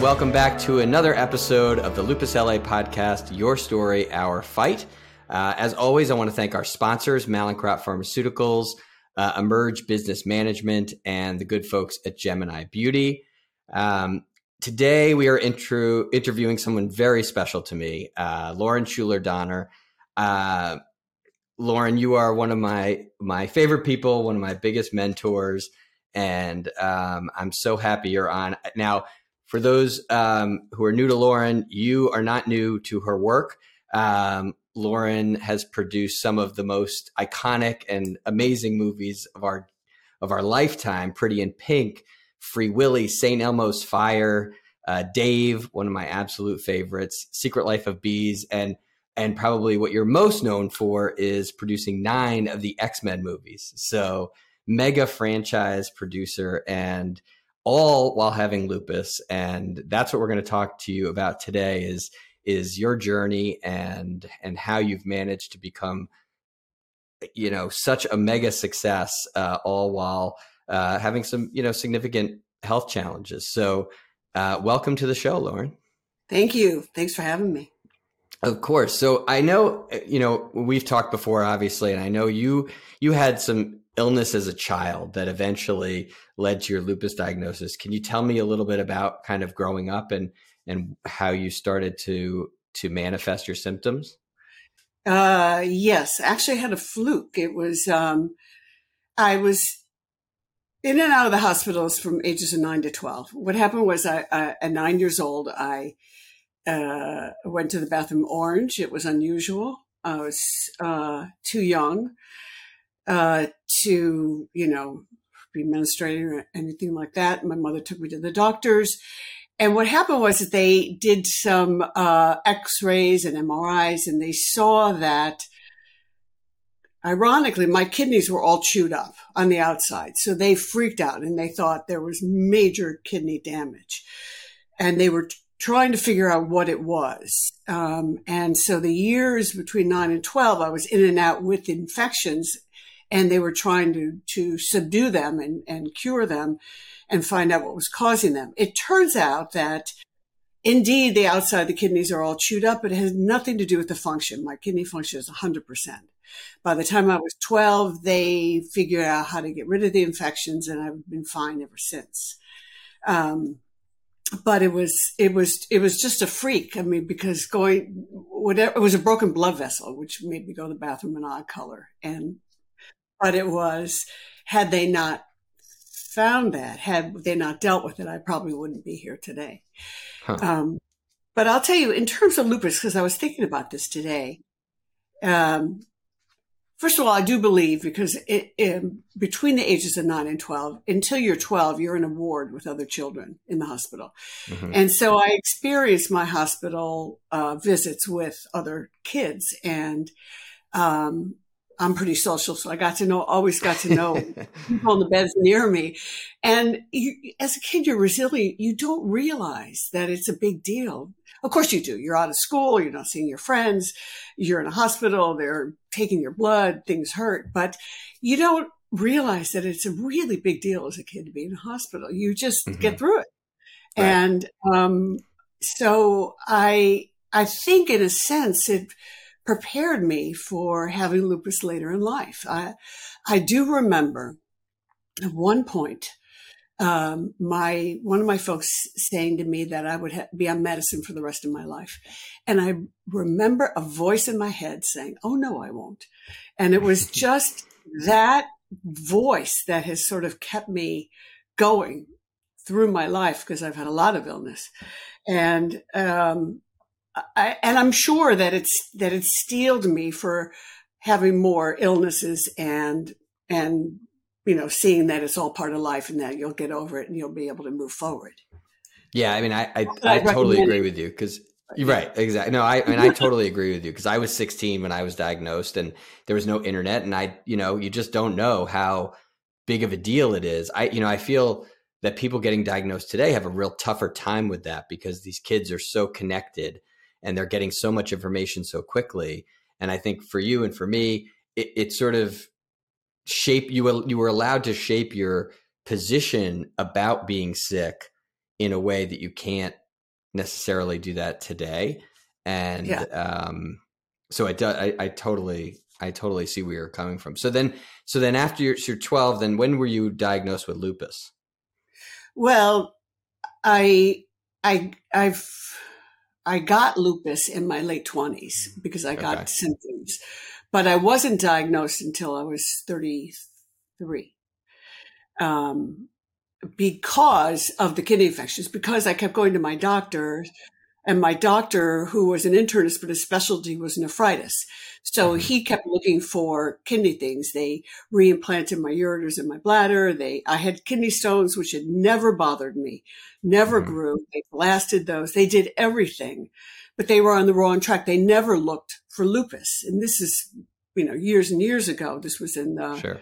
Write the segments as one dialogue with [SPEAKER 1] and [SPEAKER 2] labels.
[SPEAKER 1] Welcome back to another episode of the Lupus LA podcast, Your Story, Our Fight. Uh, as always, I want to thank our sponsors, Mallinckrodt Pharmaceuticals, uh, Emerge Business Management, and the good folks at Gemini Beauty. Um, today, we are intro- interviewing someone very special to me, uh, Lauren Schuler Donner. Uh, Lauren, you are one of my my favorite people, one of my biggest mentors, and um, I'm so happy you're on. Now, for those um, who are new to Lauren, you are not new to her work. Um, Lauren has produced some of the most iconic and amazing movies of our of our lifetime: Pretty in Pink, Free Willy, St. Elmo's Fire, uh, Dave, one of my absolute favorites, Secret Life of Bees, and and probably what you're most known for is producing nine of the X Men movies. So mega franchise producer and all while having lupus. And that's what we're going to talk to you about today is is your journey and and how you've managed to become you know such a mega success uh, all while uh, having some you know significant health challenges. So uh, welcome to the show lauren.
[SPEAKER 2] Thank you. Thanks for having me.
[SPEAKER 1] Of course. So i know you know we've talked before obviously and i know you you had some illness as a child that eventually led to your lupus diagnosis can you tell me a little bit about kind of growing up and and how you started to to manifest your symptoms?
[SPEAKER 2] Uh, yes, actually, I had a fluke. It was um, I was in and out of the hospitals from ages of nine to twelve. What happened was, I, I at nine years old, I uh, went to the bathroom orange. It was unusual. I was uh, too young uh, to, you know, be menstruating or anything like that. My mother took me to the doctors and what happened was that they did some uh, X-rays and MRIs, and they saw that, ironically, my kidneys were all chewed up on the outside. So they freaked out and they thought there was major kidney damage, and they were trying to figure out what it was. Um, and so the years between nine and twelve, I was in and out with infections, and they were trying to to subdue them and, and cure them and find out what was causing them. It turns out that indeed the outside the kidneys are all chewed up, but it has nothing to do with the function. My kidney function is 100%. By the time I was 12, they figured out how to get rid of the infections and I've been fine ever since. Um, but it was it was it was just a freak. I mean, because going whatever it was a broken blood vessel, which made me go to the bathroom in odd color. And but it was had they not found that. Had they not dealt with it, I probably wouldn't be here today. Huh. Um, but I'll tell you, in terms of lupus, because I was thinking about this today. Um, first of all, I do believe because it, it, between the ages of nine and 12, until you're 12, you're in a ward with other children in the hospital. Mm-hmm. And so I experienced my hospital uh, visits with other kids and, um, I'm pretty social, so I got to know, always got to know people in the beds near me. And you, as a kid, you're resilient. You don't realize that it's a big deal. Of course you do. You're out of school. You're not seeing your friends. You're in a hospital. They're taking your blood. Things hurt, but you don't realize that it's a really big deal as a kid to be in a hospital. You just mm-hmm. get through it. Right. And, um, so I, I think in a sense it, prepared me for having lupus later in life. I, I do remember at one point, um, my one of my folks saying to me that I would ha- be on medicine for the rest of my life, and I remember a voice in my head saying, "Oh no, I won't," and it was just that voice that has sort of kept me going through my life because I've had a lot of illness, and um, I, and I'm sure that it's that it's steeled me for having more illnesses and and you know seeing that it's all part of life and that you'll get over it and you'll be able to move forward.
[SPEAKER 1] Yeah, I mean, I I, I, I totally agree with you because you're right, exactly. No, I, I mean, I totally agree with you because I was 16 when I was diagnosed, and there was no internet, and I, you know, you just don't know how big of a deal it is. I, you know, I feel that people getting diagnosed today have a real tougher time with that because these kids are so connected and they're getting so much information so quickly. And I think for you and for me, it, it sort of shape you. You were allowed to shape your position about being sick in a way that you can't necessarily do that today. And yeah. um, so I, do, I, I totally, I totally see where you're coming from. So then, so then after you're, you're 12, then when were you diagnosed with lupus?
[SPEAKER 2] Well, I, I, I've, I got lupus in my late 20s because I got okay. symptoms, but I wasn't diagnosed until I was 33. Um, because of the kidney infections, because I kept going to my doctor and my doctor, who was an internist, but his specialty was nephritis. So mm-hmm. he kept looking for kidney things. They reimplanted my ureters in my bladder. They, I had kidney stones, which had never bothered me, never mm-hmm. grew. They blasted those. They did everything, but they were on the wrong track. They never looked for lupus. And this is, you know, years and years ago. This was in the sure.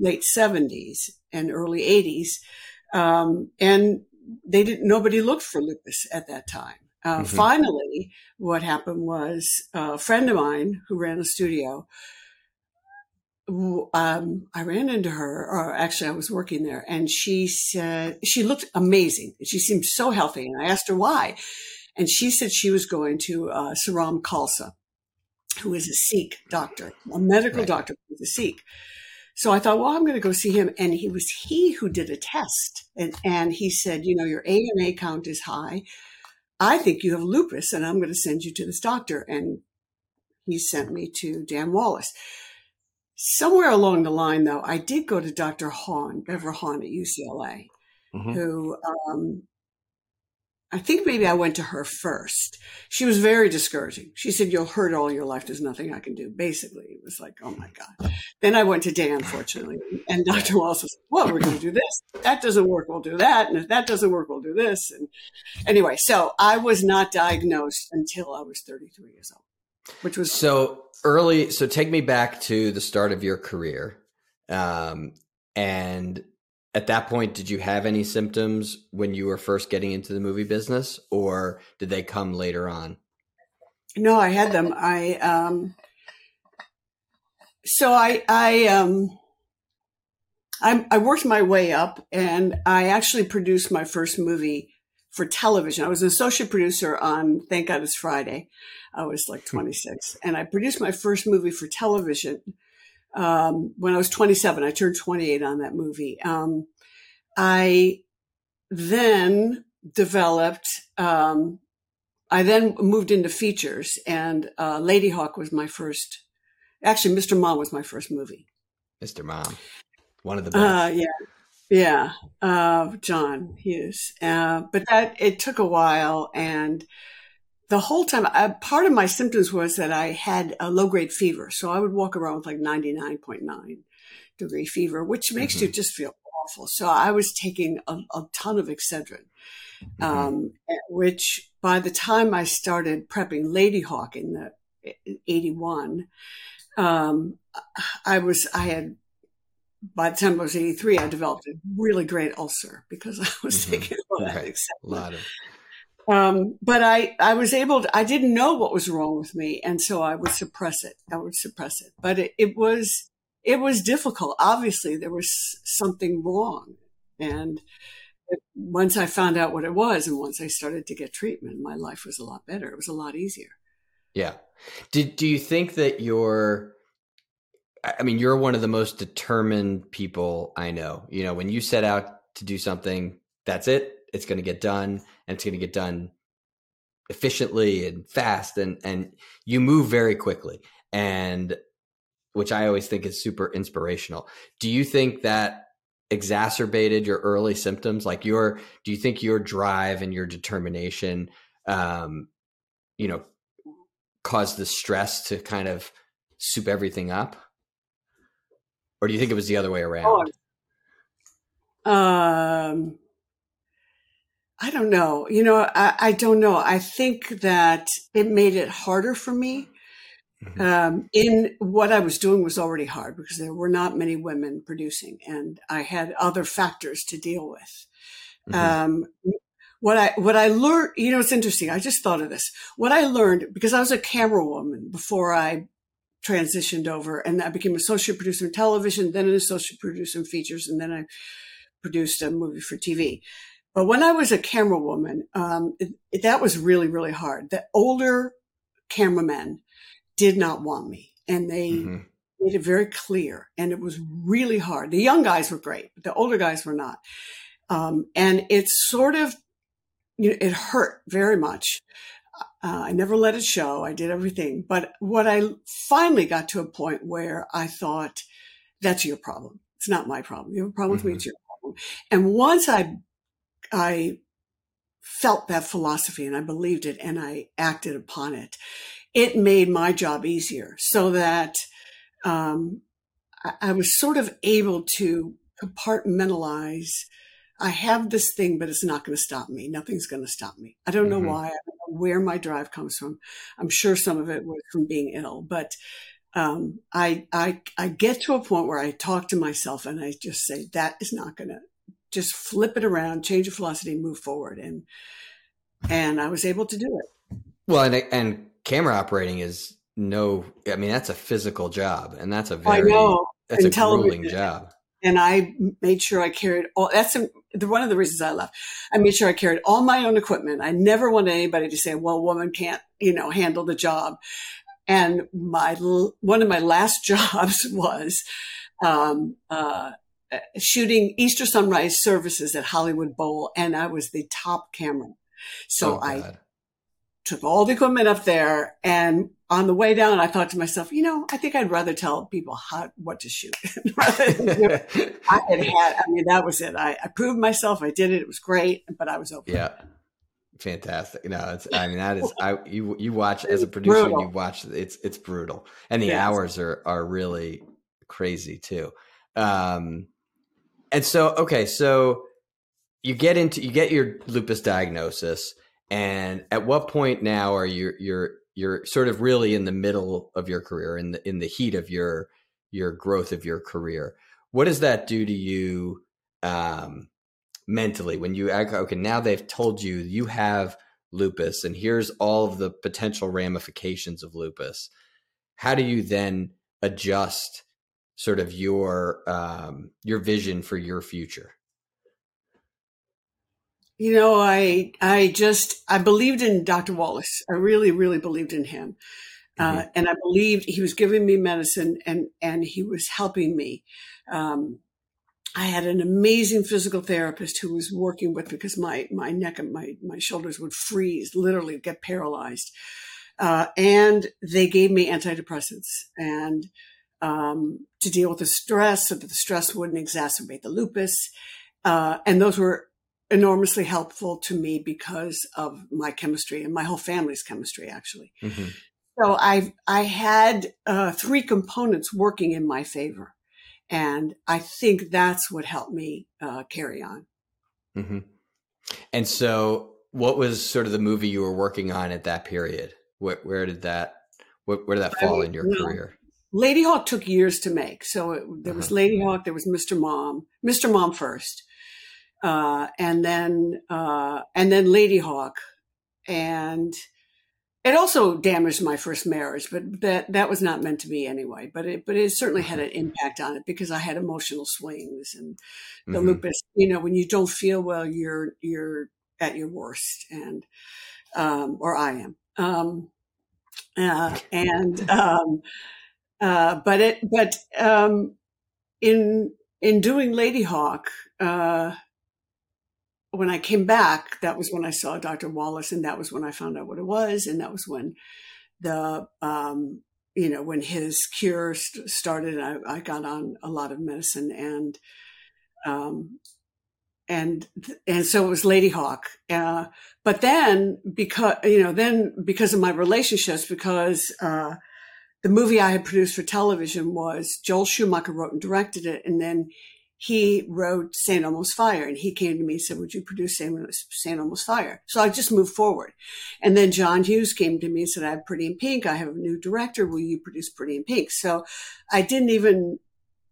[SPEAKER 2] late seventies and early eighties. Um, and they didn't, nobody looked for lupus at that time. Uh, mm-hmm. Finally, what happened was a friend of mine who ran a studio. Um, I ran into her, or actually, I was working there, and she said she looked amazing. She seemed so healthy, and I asked her why, and she said she was going to uh, Soram Khalsa, who is a Sikh doctor, a medical right. doctor who's a Sikh. So I thought, well, I'm going to go see him. And he was he who did a test. And, and he said, you know, your ANA count is high. I think you have lupus and I'm going to send you to this doctor. And he sent me to Dan Wallace. Somewhere along the line, though, I did go to Dr. Hahn, Bevra Hahn at UCLA, mm-hmm. who um, I think maybe I went to her first. She was very discouraging. She said, You'll hurt all your life. There's nothing I can do. Basically, it was like, Oh my God. Then I went to Dan, fortunately. And Dr. Wallace was, Well, we're going to do this. that doesn't work, we'll do that. And if that doesn't work, we'll do this. And anyway, so I was not diagnosed until I was 33 years old, which was
[SPEAKER 1] so early. So take me back to the start of your career. Um, and at that point, did you have any symptoms when you were first getting into the movie business, or did they come later on?
[SPEAKER 2] No, I had them. I um, so I I um, I, I worked my way up, and I actually produced my first movie for television. I was an associate producer on Thank God It's Friday. I was like hmm. 26, and I produced my first movie for television um, when I was 27. I turned 28 on that movie. Um, I then developed, um, I then moved into features, and uh, Ladyhawke was my first. Actually, Mr. Mom was my first movie.
[SPEAKER 1] Mr. Mom, one of the
[SPEAKER 2] uh, best. Uh, yeah, yeah, uh, John Hughes. Uh, but that it took a while, and the whole time, uh, part of my symptoms was that I had a low grade fever. So I would walk around with like 99.9 degree fever, which makes mm-hmm. you just feel awful. So I was taking a, a ton of Excedrin, mm-hmm. um, which by the time I started prepping Ladyhawke in the 81, um, I was, I had, by the time I was 83, I developed a really great ulcer because I was mm-hmm. taking a lot, right. of Excedrin. A lot of um, but I, I was able to, I didn't know what was wrong with me. And so I would suppress it. I would suppress it. But it, it was, it was difficult. Obviously, there was something wrong. And once I found out what it was and once I started to get treatment, my life was a lot better. It was a lot easier.
[SPEAKER 1] Yeah. Did, do you think that you're, I mean, you're one of the most determined people I know. You know, when you set out to do something, that's it it's going to get done and it's going to get done efficiently and fast and and you move very quickly and which I always think is super inspirational. Do you think that exacerbated your early symptoms? Like your do you think your drive and your determination um you know caused the stress to kind of soup everything up? Or do you think it was the other way around?
[SPEAKER 2] Oh, um I don't know. You know, I, I, don't know. I think that it made it harder for me. Mm-hmm. Um, in what I was doing was already hard because there were not many women producing, and I had other factors to deal with. Mm-hmm. Um, what I what I learned, you know, it's interesting. I just thought of this. What I learned because I was a camera woman before I transitioned over, and I became associate producer in television, then an associate producer in features, and then I produced a movie for TV But when I was a camera woman, um, it, it, that was really, really hard. The older cameramen did not want me and they mm-hmm. made it very clear. And it was really hard. The young guys were great, but the older guys were not. Um, and it sort of, you know, it hurt very much. Uh, I never let it show. I did everything. But what I finally got to a point where I thought, that's your problem. It's not my problem. You have a problem mm-hmm. with me. It's mm-hmm. your problem. And once I I felt that philosophy and I believed it and I acted upon it. It made my job easier so that um, I, I was sort of able to compartmentalize. I have this thing, but it's not going to stop me. Nothing's going to stop me. I don't know mm-hmm. why. I don't know where my drive comes from. I'm sure some of it was from being ill, but um, I, I, I get to a point where I talk to myself and I just say, that is not going to, just flip it around, change your velocity, move forward. And, and I was able to do it.
[SPEAKER 1] Well, and, and camera operating is no, I mean, that's a physical job and that's a very I know. that's and a grueling job.
[SPEAKER 2] And I made sure I carried all, that's a, one of the reasons I left. I made sure I carried all my own equipment. I never wanted anybody to say, well, woman can't, you know, handle the job. And my, one of my last jobs was, um, uh, shooting Easter sunrise services at Hollywood Bowl, and I was the top camera. So oh, I took all the equipment up there, and on the way down, I thought to myself, you know, I think I'd rather tell people how what to shoot. I had had, I mean, that was it. I, I proved myself. I did it. It was great, but I was over.
[SPEAKER 1] Yeah. Fantastic. No, it's, I mean, that is, I, you, you watch as a producer, you watch, it's, it's brutal. And the hours are, are really crazy too. Um, and so, okay, so you get into you get your lupus diagnosis, and at what point now are you you're you're sort of really in the middle of your career, in the in the heat of your your growth of your career? What does that do to you um, mentally when you okay now they've told you you have lupus and here's all of the potential ramifications of lupus? How do you then adjust? Sort of your um, your vision for your future?
[SPEAKER 2] You know, I I just I believed in Dr. Wallace. I really, really believed in him, uh, mm-hmm. uh, and I believed he was giving me medicine and and he was helping me. Um, I had an amazing physical therapist who was working with me because my my neck and my my shoulders would freeze, literally get paralyzed, uh, and they gave me antidepressants and um, to deal with the stress so that the stress wouldn't exacerbate the lupus. Uh, and those were enormously helpful to me because of my chemistry and my whole family's chemistry, actually. Mm-hmm. So I I had uh, three components working in my favor, and I think that's what helped me uh, carry on.
[SPEAKER 1] Mm-hmm. And so, what was sort of the movie you were working on at that period? Where, where did that where, where did that fall I in your career?
[SPEAKER 2] Ladyhawke took years to make. So it, there was Ladyhawke, there was Mr. Mom, Mr. Mom first, uh, and then uh, and then Ladyhawke, and it also damaged my first marriage, but that that was not meant to be anyway. But it but it certainly had an impact on it because I had emotional swings and the mm-hmm. lupus. You know, when you don't feel well, you're you're at your worst, and um, or I am, um, uh, and. Um, uh, but it, but um, in in doing Ladyhawke, uh, when I came back, that was when I saw Dr. Wallace, and that was when I found out what it was, and that was when the um, you know when his cure st- started. I, I, got on a lot of medicine, and um, and and so it was Ladyhawke. Uh, but then because you know then because of my relationships, because uh, the movie I had produced for television was Joel Schumacher wrote and directed it. And then he wrote St. Elmo's Fire and he came to me and said, would you produce St. Elmo's Fire? So I just moved forward. And then John Hughes came to me and said, I have Pretty in Pink. I have a new director. Will you produce Pretty in Pink? So I didn't even,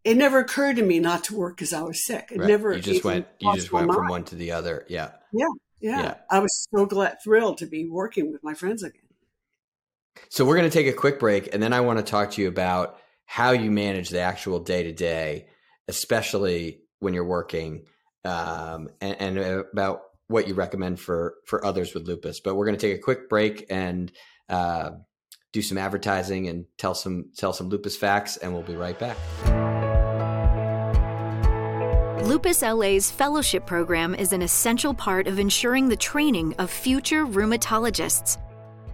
[SPEAKER 2] it never occurred to me not to work because I was sick. It right. never,
[SPEAKER 1] you just went, you just went from one to the other. Yeah.
[SPEAKER 2] yeah. Yeah. Yeah. I was so glad, thrilled to be working with my friends again.
[SPEAKER 1] So we're going to take a quick break, and then I want to talk to you about how you manage the actual day to day, especially when you're working, um, and, and, about what you recommend for for others with lupus. But we're going to take a quick break and uh, do some advertising and tell some tell some lupus facts, and we'll be right back.
[SPEAKER 3] Lupus LA's fellowship program is an essential part of ensuring the training of future rheumatologists.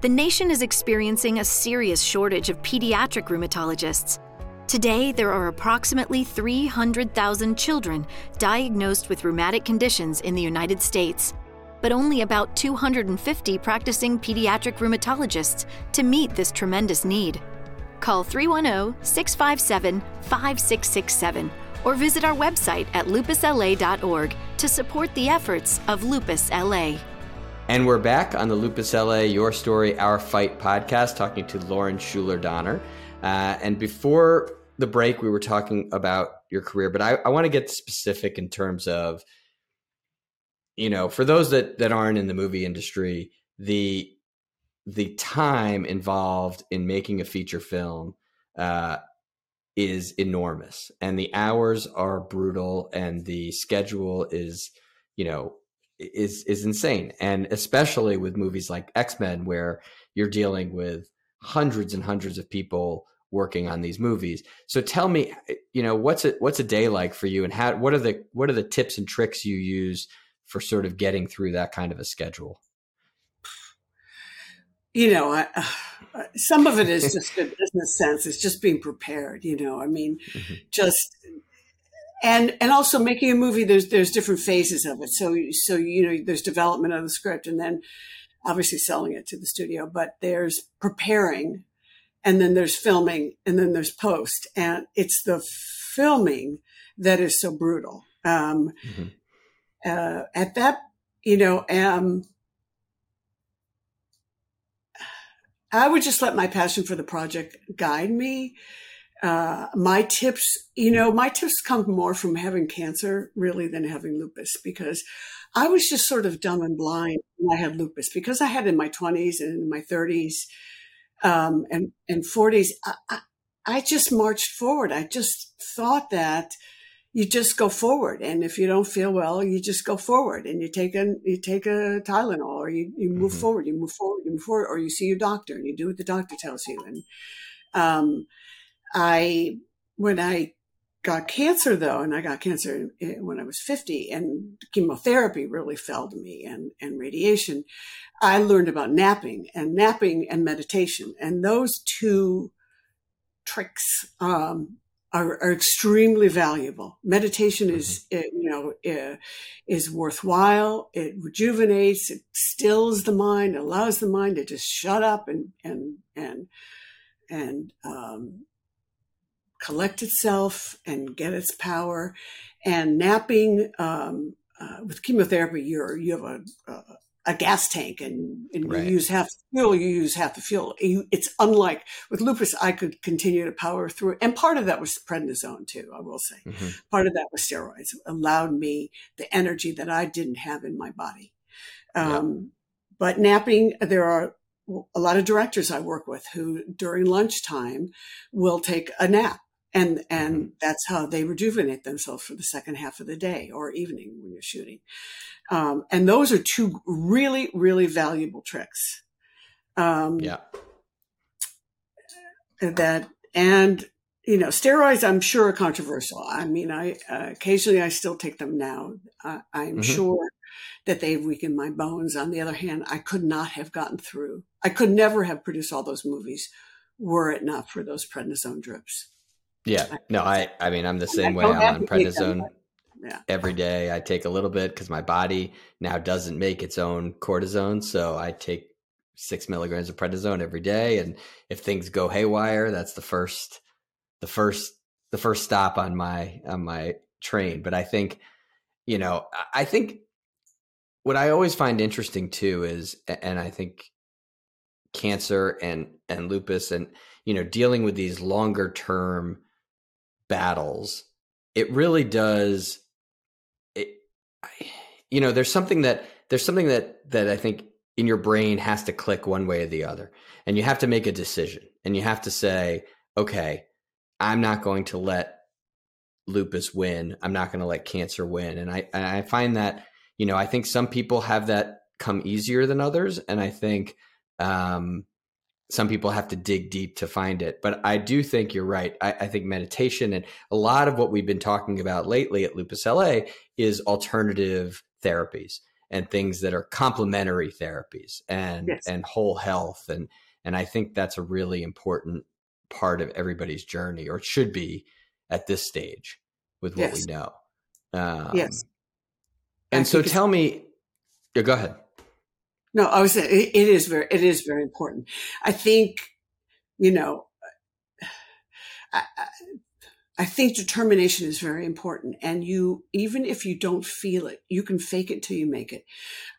[SPEAKER 3] The nation is experiencing a serious shortage of pediatric rheumatologists. Today, there are approximately 300,000 children diagnosed with rheumatic conditions in the United States, but only about 250 practicing pediatric rheumatologists to meet this tremendous need. Call 310 657 5667 or visit our website at lupusla.org to support the efforts of Lupus LA.
[SPEAKER 1] And we're back on the Lupus LA Your Story, Our Fight podcast, talking to Lauren Schuler Donner. Uh, and before the break, we were talking about your career, but I, I want to get specific in terms of, you know, for those that, that aren't in the movie industry, the the time involved in making a feature film uh, is enormous and the hours are brutal and the schedule is you know is is insane and especially with movies like x-men where you're dealing with hundreds and hundreds of people working on these movies so tell me you know what's it what's a day like for you and how what are the what are the tips and tricks you use for sort of getting through that kind of a schedule
[SPEAKER 2] you know, I, uh, some of it is just a business sense. It's just being prepared. You know, I mean, mm-hmm. just and and also making a movie. There's there's different phases of it. So so you know, there's development of the script, and then obviously selling it to the studio. But there's preparing, and then there's filming, and then there's post, and it's the filming that is so brutal. Um, mm-hmm. uh, at that, you know, um, I would just let my passion for the project guide me. Uh, my tips, you know, my tips come more from having cancer really than having lupus because I was just sort of dumb and blind when I had lupus because I had in my 20s and in my 30s um, and, and 40s. I, I, I just marched forward. I just thought that you just go forward. And if you don't feel well, you just go forward and you take a, you take a Tylenol or you, you move mm-hmm. forward, you move forward, you move forward, or you see your doctor and you do what the doctor tells you. And, um, I, when I got cancer though, and I got cancer when I was 50 and chemotherapy really felled me and, and radiation, I learned about napping and napping and meditation. And those two tricks, um, are, are extremely valuable. Meditation is, mm-hmm. you know, uh, is worthwhile. It rejuvenates, it stills the mind, allows the mind to just shut up and, and, and, and, um, collect itself and get its power. And napping, um, uh, with chemotherapy, you're, you have a, a a gas tank and, and right. you use half the fuel, you use half the fuel. It's unlike with lupus, I could continue to power through. And part of that was prednisone too, I will say. Mm-hmm. Part of that was steroids, it allowed me the energy that I didn't have in my body. Um, yeah. But napping, there are a lot of directors I work with who during lunchtime will take a nap and and mm-hmm. that's how they rejuvenate themselves for the second half of the day or evening when you're shooting. Um, and those are two really really valuable tricks
[SPEAKER 1] um, yeah.
[SPEAKER 2] that and you know steroids i'm sure are controversial. I mean i uh, occasionally i still take them now. Uh, i'm mm-hmm. sure that they've weakened my bones. On the other hand i could not have gotten through i could never have produced all those movies were it not for those prednisone drips
[SPEAKER 1] yeah. No, I I mean I'm the same way. I'm on prednisone yeah. every day. I take a little bit because my body now doesn't make its own cortisone, so I take six milligrams of prednisone every day. And if things go haywire, that's the first the first the first stop on my on my train. But I think, you know, I think what I always find interesting too is and I think cancer and and lupus and you know dealing with these longer term battles, it really does. It, you know, there's something that there's something that that I think in your brain has to click one way or the other, and you have to make a decision, and you have to say, okay, I'm not going to let lupus win. I'm not going to let cancer win, and I and I find that you know, I think some people have that come easier than others. And I think, um, some people have to dig deep to find it. But I do think you're right. I, I, think meditation and a lot of what we've been talking about lately at Lupus LA is alternative therapies and things that are complementary therapies and yes. and whole health and and I think that's a really important part of everybody's journey or it should be at this stage with what yes. we know.
[SPEAKER 2] Um, yes.
[SPEAKER 1] And so tell me, yeah, go ahead.
[SPEAKER 2] No, I was it, is very, it is very important. I think, you know, I, I think determination is very important. And you, even if you don't feel it, you can fake it till you make it.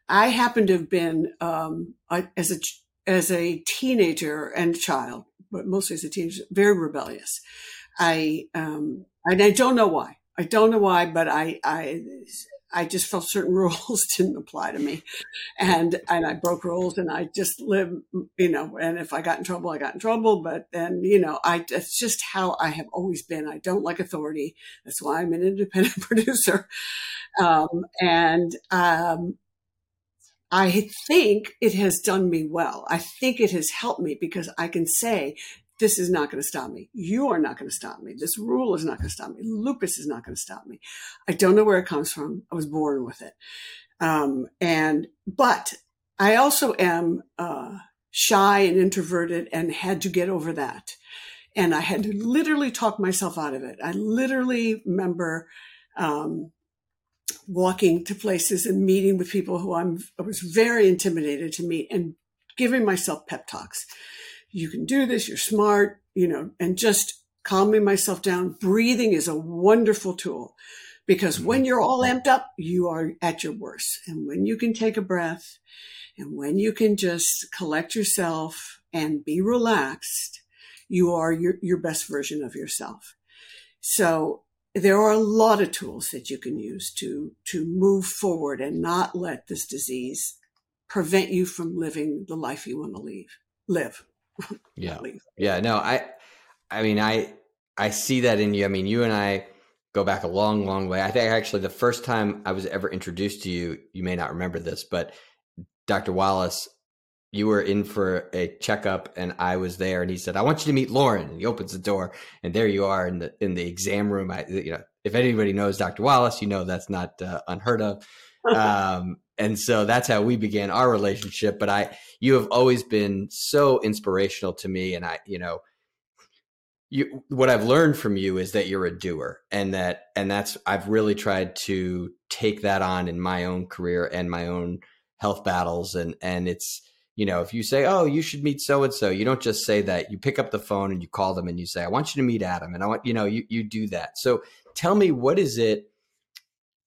[SPEAKER 2] I happen to have been, um, as a, as a teenager and child, but mostly as a teenager, very rebellious. I, um, and I don't know why. I don't know why, but I, I, I just felt certain rules didn't apply to me, and and I broke rules, and I just lived, you know. And if I got in trouble, I got in trouble. But then, you know, I that's just how I have always been. I don't like authority. That's why I'm an independent producer, um, and um, I think it has done me well. I think it has helped me because I can say this is not going to stop me. You are not going to stop me. This rule is not going to stop me. Lupus is not going to stop me. I don't know where it comes from. I was born with it. Um, and, but I also am, uh, shy and introverted and had to get over that. And I had to literally talk myself out of it. I literally remember, um, walking to places and meeting with people who I'm, I was very intimidated to meet and giving myself pep talks you can do this, you're smart, you know, and just calming myself down. Breathing is a wonderful tool because when mm-hmm. you're all amped up, you are at your worst. And when you can take a breath and when you can just collect yourself and be relaxed, you are your, your best version of yourself. So there are a lot of tools that you can use to, to move forward and not let this disease prevent you from living the life you want to leave, live.
[SPEAKER 1] yeah. Yeah. No, I, I mean, I, I see that in you. I mean, you and I go back a long, long way. I think actually the first time I was ever introduced to you, you may not remember this, but Dr. Wallace, you were in for a checkup and I was there and he said, I want you to meet Lauren. And he opens the door and there you are in the, in the exam room. I, you know, if anybody knows Dr. Wallace, you know, that's not uh, unheard of. Um, and so that's how we began our relationship. But I, you have always been so inspirational to me. And I, you know, you, what I've learned from you is that you're a doer and that, and that's, I've really tried to take that on in my own career and my own health battles. And, and it's, you know, if you say, oh, you should meet so and so, you don't just say that. You pick up the phone and you call them and you say, I want you to meet Adam. And I want, you know, you, you do that. So tell me, what is it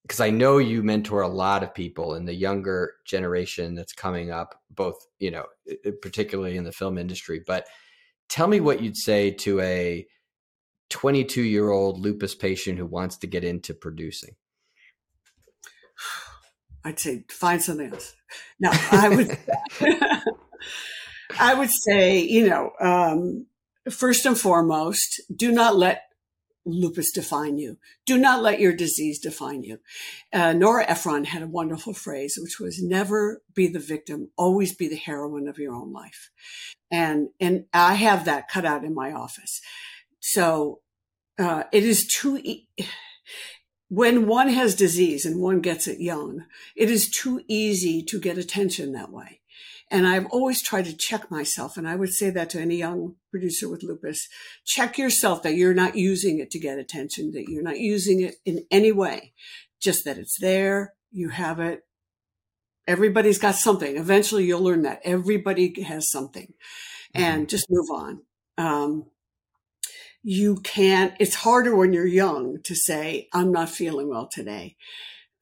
[SPEAKER 1] because I know you mentor a lot of people in the younger generation that's coming up, both, you know, particularly in the film industry. But tell me what you'd say to a 22 year old lupus patient who wants to get into producing.
[SPEAKER 2] I'd say find something else. No, I would, I would say, you know, um, first and foremost, do not let lupus define you. Do not let your disease define you. Uh, Nora Ephron had a wonderful phrase, which was never be the victim, always be the heroine of your own life. And, and I have that cut out in my office. So, uh, it is too, e- when one has disease and one gets it young, it is too easy to get attention that way. And I've always tried to check myself. And I would say that to any young producer with lupus, check yourself that you're not using it to get attention, that you're not using it in any way, just that it's there. You have it. Everybody's got something. Eventually you'll learn that everybody has something and mm-hmm. just move on. Um, you can't, it's harder when you're young to say, I'm not feeling well today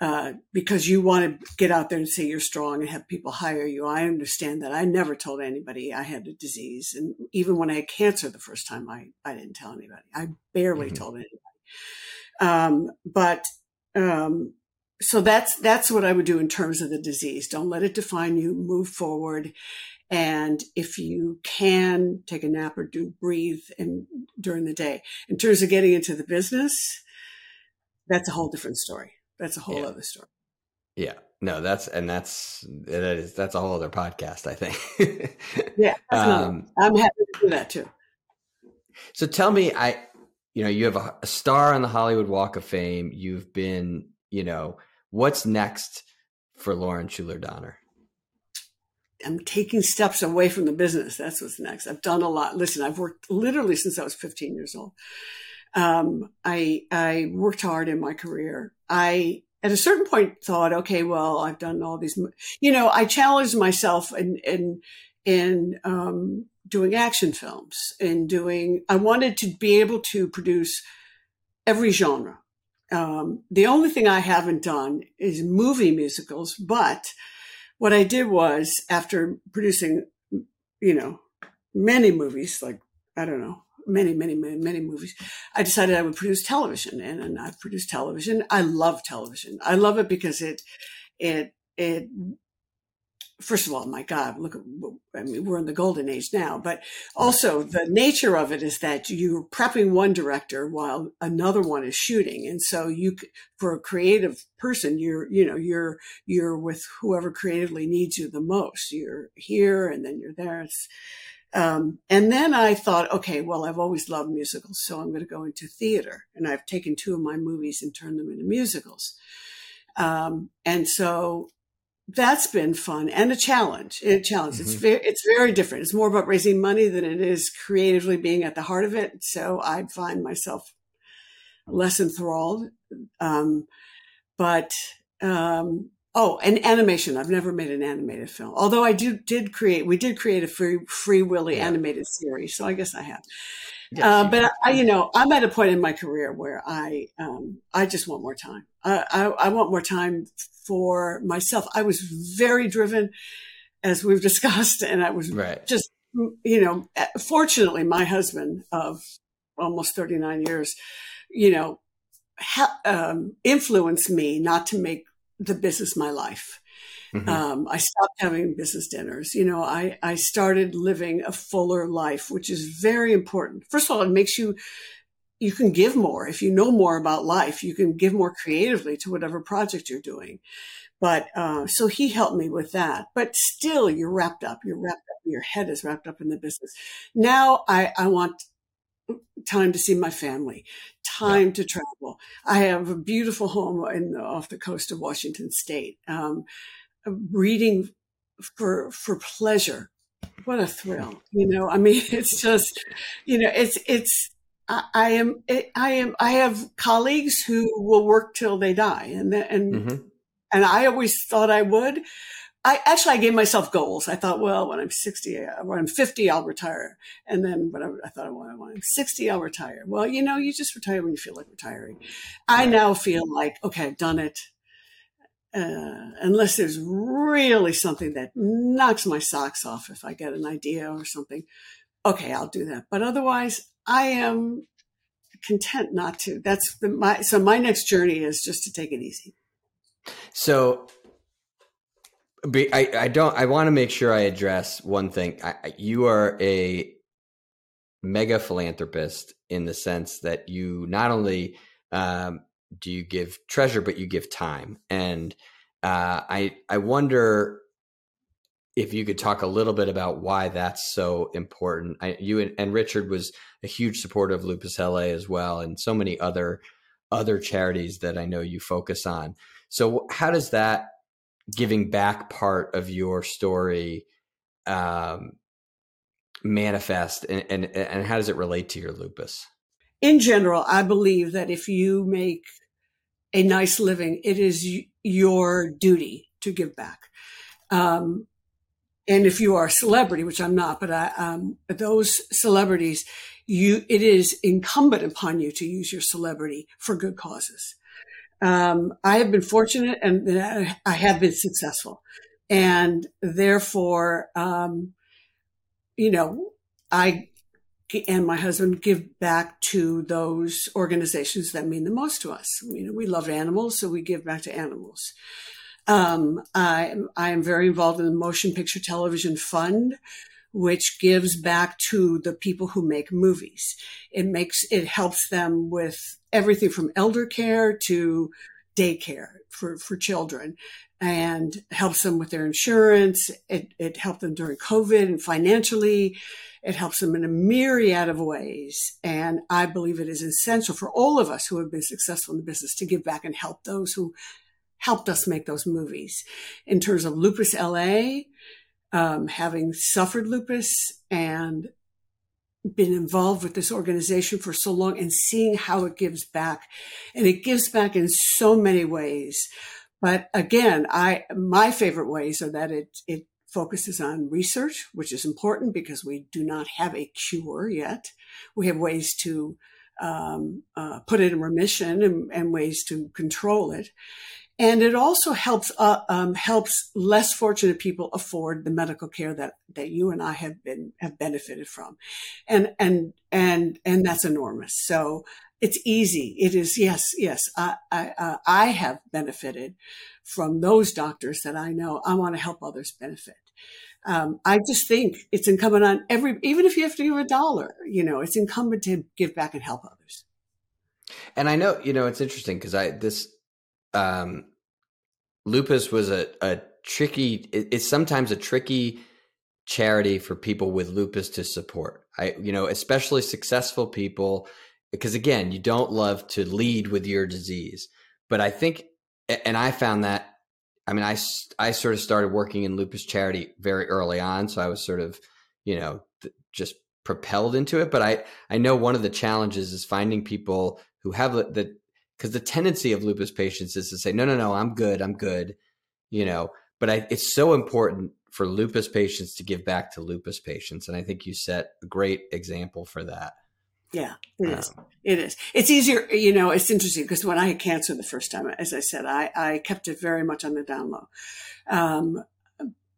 [SPEAKER 2] uh, because you want to get out there and say you're strong and have people hire you. I understand that. I never told anybody I had a disease. And even when I had cancer the first time, I, I didn't tell anybody. I barely mm-hmm. told anybody. Um, but, um, so that's, that's what I would do in terms of the disease. Don't let it define you. Move forward. And if you can take a nap or do breathe and during the day. In terms of getting into the business, that's a whole different story that's a whole yeah. other story.
[SPEAKER 1] Yeah. No, that's and that's that is that's a whole other podcast, I think.
[SPEAKER 2] yeah, um, I'm happy to do that too.
[SPEAKER 1] So tell me, I you know, you have a, a star on the Hollywood Walk of Fame. You've been, you know, what's next for Lauren Schuler Donner?
[SPEAKER 2] I'm taking steps away from the business. That's what's next. I've done a lot. Listen, I've worked literally since I was 15 years old. Um, I I worked hard in my career. I at a certain point thought, okay, well, I've done all these. You know, I challenged myself in in in um, doing action films and doing. I wanted to be able to produce every genre. Um, the only thing I haven't done is movie musicals, but what I did was after producing, you know, many movies, like, I don't know, many, many, many, many movies, I decided I would produce television and, and I've produced television. I love television. I love it because it, it, it first of all, my God, look, I mean, we're in the golden age now, but also the nature of it is that you're prepping one director while another one is shooting. And so you, for a creative person, you're, you know, you're, you're with whoever creatively needs you the most. You're here and then you're there. It's, um, and then I thought, okay, well, I've always loved musicals, so I'm going to go into theater. And I've taken two of my movies and turned them into musicals. Um, and so that's been fun and a challenge. A challenge. Mm-hmm. It's very, it's very different. It's more about raising money than it is creatively being at the heart of it. So I find myself less enthralled. Um, but um, oh, and animation. I've never made an animated film, although I do did create. We did create a free Free Willy yeah. animated series, so I guess I have. Yes, uh, but I, you know, I'm at a point in my career where I, um, I just want more time. I, I, I, want more time for myself. I was very driven, as we've discussed, and I was right. just, you know, fortunately, my husband of almost 39 years, you know, ha- um, influenced me not to make the business my life. Mm-hmm. Um, I stopped having business dinners. You know, I, I started living a fuller life, which is very important. First of all, it makes you, you can give more. If you know more about life, you can give more creatively to whatever project you're doing. But, uh, so he helped me with that. But still, you're wrapped up. You're wrapped up. Your head is wrapped up in the business. Now I, I want time to see my family, time yeah. to travel. I have a beautiful home in, off the coast of Washington State. Um, reading for for pleasure what a thrill you know i mean it's just you know it's it's I, I am I am I have colleagues who will work till they die, and and mm-hmm. and I always thought I would. I actually I gave myself goals. I thought, well, when I'm 60, uh, when I'm 50, I'll retire. And then when I, I thought, well, when I'm 60, I'll retire. Well, you know, you just retire when you feel like retiring. I now feel like, okay, I've done it uh, unless there's really something that knocks my socks off if I get an idea or something. Okay, I'll do that. But otherwise, I am content not to. That's the, my so my next journey is just to take it easy.
[SPEAKER 1] So I, I don't I want to make sure I address one thing. I, you are a mega philanthropist in the sense that you not only um, do you give treasure, but you give time. And uh, I I wonder if you could talk a little bit about why that's so important. I, you and, and, Richard was a huge supporter of Lupus LA as well, and so many other other charities that I know you focus on. So, how does that giving back part of your story um, manifest, and, and and how does it relate to your lupus?
[SPEAKER 2] in general, I believe that if you make a nice living, it is your duty to give back. Um, and if you are a celebrity, which I'm not, but I, um, those celebrities, you, it is incumbent upon you to use your celebrity for good causes. Um, I have been fortunate and I have been successful. And therefore, um, you know, I and my husband give back to those organizations that mean the most to us. You know, we love animals, so we give back to animals. Um, I, I am very involved in the Motion Picture Television Fund, which gives back to the people who make movies. It makes, it helps them with everything from elder care to daycare for, for children and helps them with their insurance. It, it helped them during COVID and financially. It helps them in a myriad of ways. And I believe it is essential for all of us who have been successful in the business to give back and help those who helped us make those movies. In terms of Lupus LA, um, having suffered lupus and been involved with this organization for so long and seeing how it gives back. And it gives back in so many ways. But again, I, my favorite ways are that it, it focuses on research, which is important because we do not have a cure yet. We have ways to um, uh, put it in remission and, and, ways to control it. And it also helps uh, um, helps less fortunate people afford the medical care that that you and I have been have benefited from, and and and and that's enormous. So it's easy. It is yes, yes. I I, uh, I have benefited from those doctors that I know. I want to help others benefit. Um, I just think it's incumbent on every, even if you have to give a dollar, you know, it's incumbent to give back and help others.
[SPEAKER 1] And I know, you know, it's interesting because I this um, lupus was a, a tricky. It, it's sometimes a tricky charity for people with lupus to support. I, you know, especially successful people, because again, you don't love to lead with your disease. But I think, and I found that. I mean, I I sort of started working in lupus charity very early on, so I was sort of, you know, just propelled into it. But I I know one of the challenges is finding people who have the because the tendency of lupus patients is to say, no, no, no, I'm good, I'm good, you know. But I, it's so important for lupus patients to give back to lupus patients, and I think you set a great example for that.
[SPEAKER 2] Yeah, it um, is. It is. It's easier, you know. It's interesting because when I had cancer the first time, as I said, I, I kept it very much on the down low. Um,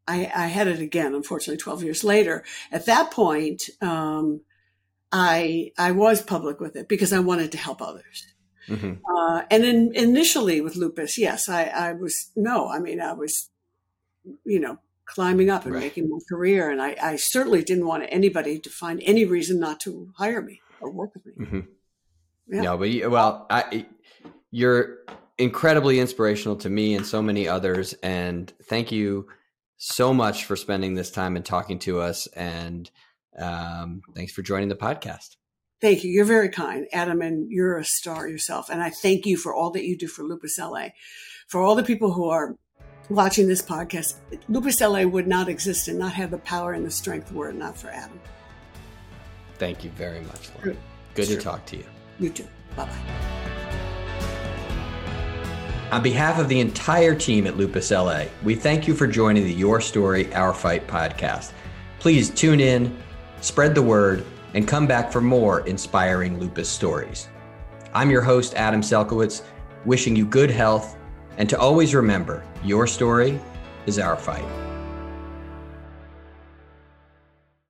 [SPEAKER 2] I, I, had it again, unfortunately, 12 years later. At that point, um, I I was public with it because I wanted to help others. Mm-hmm. Uh, and in, initially with lupus, yes, I, I, was, no, I mean, I was, you know, climbing up and right. making my career. And I, I, certainly didn't want anybody to find any reason not to hire me or work with me. Mm-hmm.
[SPEAKER 1] Yeah. No, but you, well, I, you're incredibly inspirational to me and so many others. And thank you so much for spending this time and talking to us. And um, thanks for joining the podcast.
[SPEAKER 2] Thank you. You're very kind, Adam, and you're a star yourself. And I thank you for all that you do for Lupus LA. For all the people who are watching this podcast, Lupus LA would not exist and not have the power and the strength were it not for Adam.
[SPEAKER 1] Thank you very much, Lauren. Good sure. to talk to you.
[SPEAKER 2] You too. Bye bye.
[SPEAKER 1] On behalf of the entire team at Lupus LA, we thank you for joining the Your Story, Our Fight podcast. Please tune in, spread the word, and come back for more inspiring lupus stories. I'm your host, Adam Selkowitz, wishing you good health and to always remember your story is our fight.